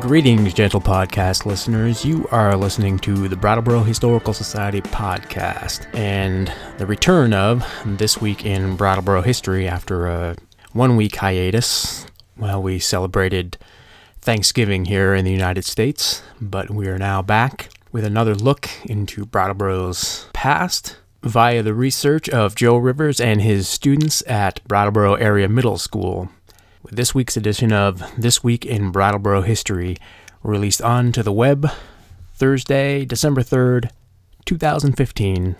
Greetings, gentle podcast listeners. You are listening to the Brattleboro Historical Society podcast and the return of This Week in Brattleboro History after a one week hiatus. Well, we celebrated Thanksgiving here in the United States, but we are now back with another look into Brattleboro's past via the research of Joe Rivers and his students at Brattleboro Area Middle School. With this week's edition of This Week in Brattleboro History released onto the web Thursday, December 3rd, 2015.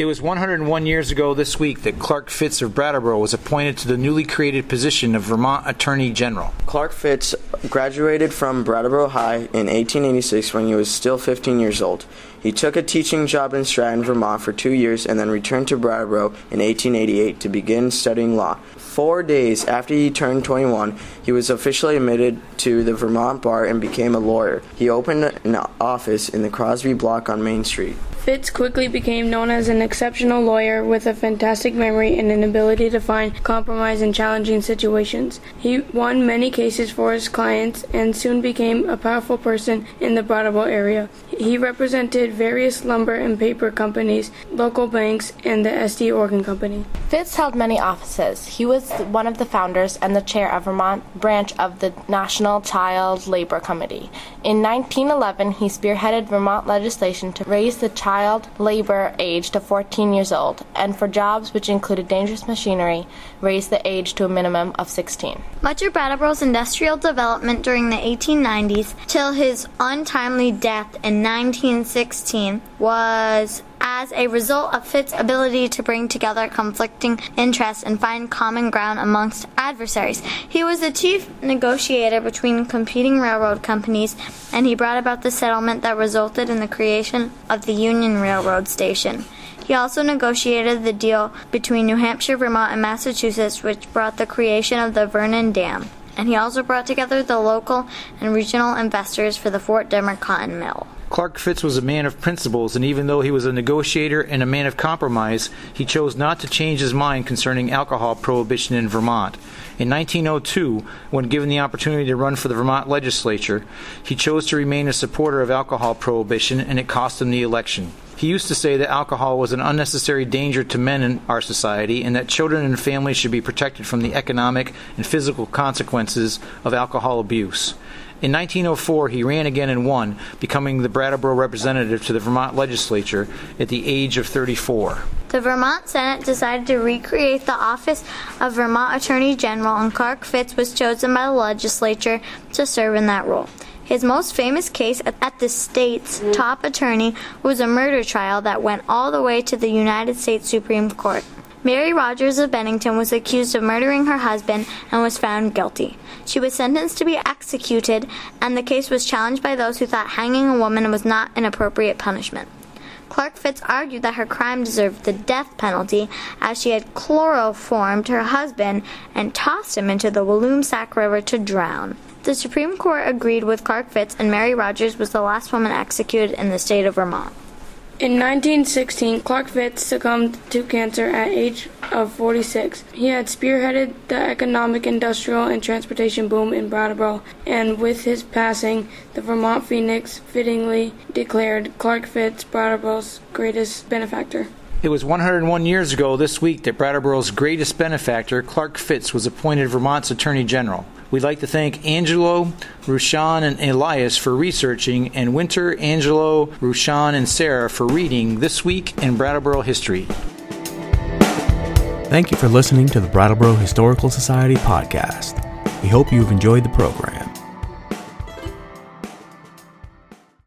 It was 101 years ago this week that Clark Fitts of Brattleboro was appointed to the newly created position of Vermont Attorney General. Clark Fitts graduated from Brattleboro High in 1886 when he was still 15 years old. He took a teaching job in Stratton, Vermont for two years and then returned to Brattleboro in 1888 to begin studying law. Four days after he turned 21, he was officially admitted to the Vermont bar and became a lawyer. He opened an office in the Crosby Block on Main Street. Fitts quickly became known as an exceptional lawyer with a fantastic memory and an ability to find compromise in challenging situations. He won many cases for his clients and soon became a powerful person in the Brattleboro area. He represented various lumber and paper companies, local banks, and the Estey Organ Company. Fitts held many offices. He was one of the founders and the chair of Vermont branch of the National Child Labor Committee. In 1911, he spearheaded Vermont legislation to raise the child child labor age to 14 years old, and for jobs which included dangerous machinery, raised the age to a minimum of 16. Much of Brattleboro's industrial development during the 1890s till his untimely death in 1916 was as a result of Fitts's ability to bring together conflicting interests and find common ground amongst adversaries. He was the chief negotiator between competing railroad companies, and he brought about the settlement that resulted in the creation of the Union Railroad Station. He also negotiated the deal between New Hampshire, Vermont, and Massachusetts, which brought the creation of the Vernon Dam. And he also brought together the local and regional investors for the Fort Dummer Cotton Mill. Clark Fitts was a man of principles, and even though he was a negotiator and a man of compromise, he chose not to change his mind concerning alcohol prohibition in Vermont. In 1902, when given the opportunity to run for the Vermont legislature, he chose to remain a supporter of alcohol prohibition, and it cost him the election. He used to say that alcohol was an unnecessary danger to men in our society and that children and families should be protected from the economic and physical consequences of alcohol abuse. In 1904, he ran again and won, becoming the Brattleboro representative to the Vermont legislature at the age of 34. The Vermont Senate decided to recreate the office of Vermont Attorney General, and Clark Fitts was chosen by the legislature to serve in that role. His most famous case at the state's top attorney was a murder trial that went all the way to the United States Supreme Court. Mary Rogers of Bennington was accused of murdering her husband and was found guilty. She was sentenced to be executed, and the case was challenged by those who thought hanging a woman was not an appropriate punishment. Clark Fitts argued that her crime deserved the death penalty as she had chloroformed her husband and tossed him into the Walloomsac River to drown. The Supreme Court agreed with Clark Fitts, and Mary Rogers was the last woman executed in the state of Vermont. In 1916, Clark Fitts succumbed to cancer at age of 46. He had spearheaded the economic, industrial, and transportation boom in Brattleboro, and with his passing, the Vermont Phoenix fittingly declared Clark Fitts Brattleboro's greatest benefactor. It was 101 years ago this week that Brattleboro's greatest benefactor, Clark Fitts, was appointed Vermont's Attorney General. We'd like to thank Angelo, Rushan, and Elias for researching, and Winter, Angelo, Rushan, and Sarah for reading This Week in Brattleboro History. Thank you for listening to the Brattleboro Historical Society podcast. We hope you've enjoyed the program.